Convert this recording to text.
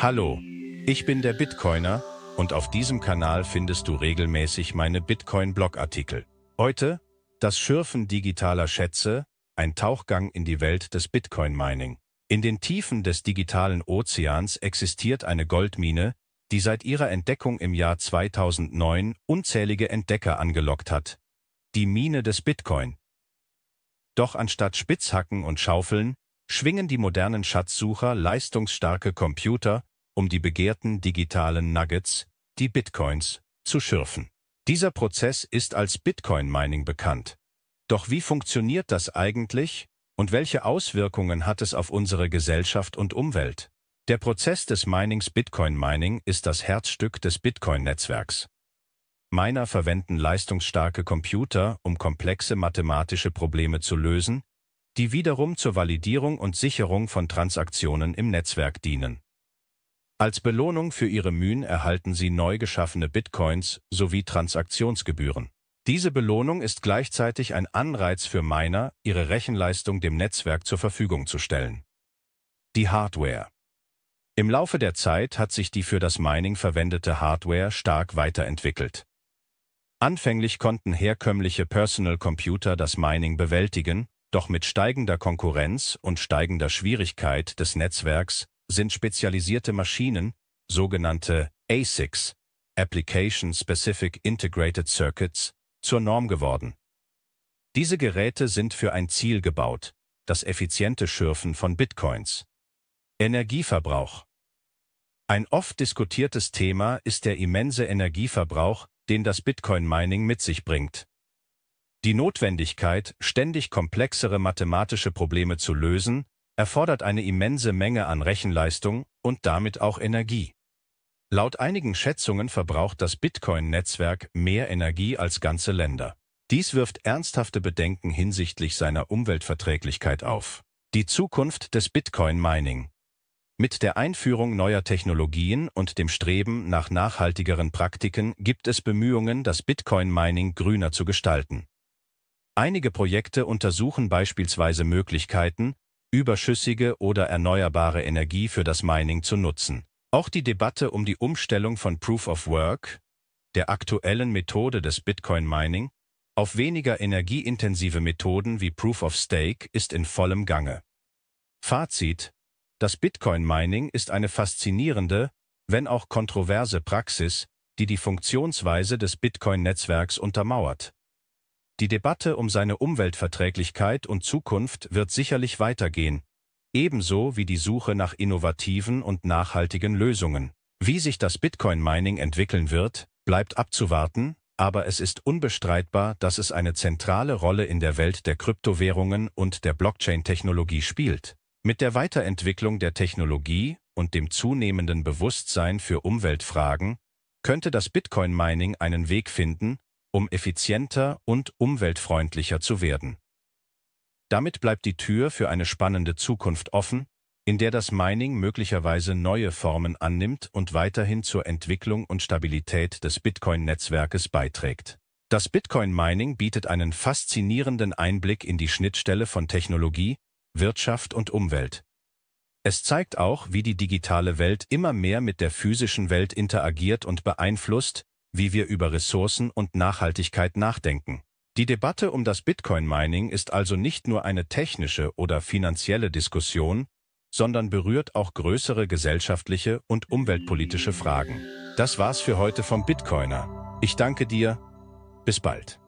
Hallo, ich bin der Bitcoiner und auf diesem Kanal findest du regelmäßig meine Bitcoin-Blogartikel. Heute das Schürfen digitaler Schätze, ein Tauchgang in die Welt des Bitcoin-Mining. In den Tiefen des digitalen Ozeans existiert eine Goldmine, die seit ihrer Entdeckung im Jahr 2009 unzählige Entdecker angelockt hat. Die Mine des Bitcoin. Doch anstatt Spitzhacken und Schaufeln schwingen die modernen Schatzsucher leistungsstarke Computer, um die begehrten digitalen Nuggets, die Bitcoins, zu schürfen. Dieser Prozess ist als Bitcoin-Mining bekannt. Doch wie funktioniert das eigentlich und welche Auswirkungen hat es auf unsere Gesellschaft und Umwelt? Der Prozess des Minings Bitcoin-Mining ist das Herzstück des Bitcoin-Netzwerks. Miner verwenden leistungsstarke Computer, um komplexe mathematische Probleme zu lösen, die wiederum zur Validierung und Sicherung von Transaktionen im Netzwerk dienen. Als Belohnung für ihre Mühen erhalten sie neu geschaffene Bitcoins sowie Transaktionsgebühren. Diese Belohnung ist gleichzeitig ein Anreiz für Miner, ihre Rechenleistung dem Netzwerk zur Verfügung zu stellen. Die Hardware Im Laufe der Zeit hat sich die für das Mining verwendete Hardware stark weiterentwickelt. Anfänglich konnten herkömmliche Personal Computer das Mining bewältigen, doch mit steigender Konkurrenz und steigender Schwierigkeit des Netzwerks sind spezialisierte Maschinen, sogenannte ASICs, Application Specific Integrated Circuits, zur Norm geworden. Diese Geräte sind für ein Ziel gebaut, das effiziente Schürfen von Bitcoins. Energieverbrauch Ein oft diskutiertes Thema ist der immense Energieverbrauch, den das Bitcoin-Mining mit sich bringt. Die Notwendigkeit, ständig komplexere mathematische Probleme zu lösen, erfordert eine immense Menge an Rechenleistung und damit auch Energie. Laut einigen Schätzungen verbraucht das Bitcoin-Netzwerk mehr Energie als ganze Länder. Dies wirft ernsthafte Bedenken hinsichtlich seiner Umweltverträglichkeit auf. Die Zukunft des Bitcoin-Mining Mit der Einführung neuer Technologien und dem Streben nach nachhaltigeren Praktiken gibt es Bemühungen, das Bitcoin-Mining grüner zu gestalten. Einige Projekte untersuchen beispielsweise Möglichkeiten, überschüssige oder erneuerbare Energie für das Mining zu nutzen. Auch die Debatte um die Umstellung von Proof of Work, der aktuellen Methode des Bitcoin-Mining, auf weniger energieintensive Methoden wie Proof of Stake ist in vollem Gange. Fazit Das Bitcoin-Mining ist eine faszinierende, wenn auch kontroverse Praxis, die die Funktionsweise des Bitcoin-Netzwerks untermauert. Die Debatte um seine Umweltverträglichkeit und Zukunft wird sicherlich weitergehen, ebenso wie die Suche nach innovativen und nachhaltigen Lösungen. Wie sich das Bitcoin-Mining entwickeln wird, bleibt abzuwarten, aber es ist unbestreitbar, dass es eine zentrale Rolle in der Welt der Kryptowährungen und der Blockchain-Technologie spielt. Mit der Weiterentwicklung der Technologie und dem zunehmenden Bewusstsein für Umweltfragen könnte das Bitcoin-Mining einen Weg finden, um effizienter und umweltfreundlicher zu werden. Damit bleibt die Tür für eine spannende Zukunft offen, in der das Mining möglicherweise neue Formen annimmt und weiterhin zur Entwicklung und Stabilität des Bitcoin-Netzwerkes beiträgt. Das Bitcoin-Mining bietet einen faszinierenden Einblick in die Schnittstelle von Technologie, Wirtschaft und Umwelt. Es zeigt auch, wie die digitale Welt immer mehr mit der physischen Welt interagiert und beeinflusst, wie wir über Ressourcen und Nachhaltigkeit nachdenken. Die Debatte um das Bitcoin-Mining ist also nicht nur eine technische oder finanzielle Diskussion, sondern berührt auch größere gesellschaftliche und umweltpolitische Fragen. Das war's für heute vom Bitcoiner. Ich danke dir. Bis bald.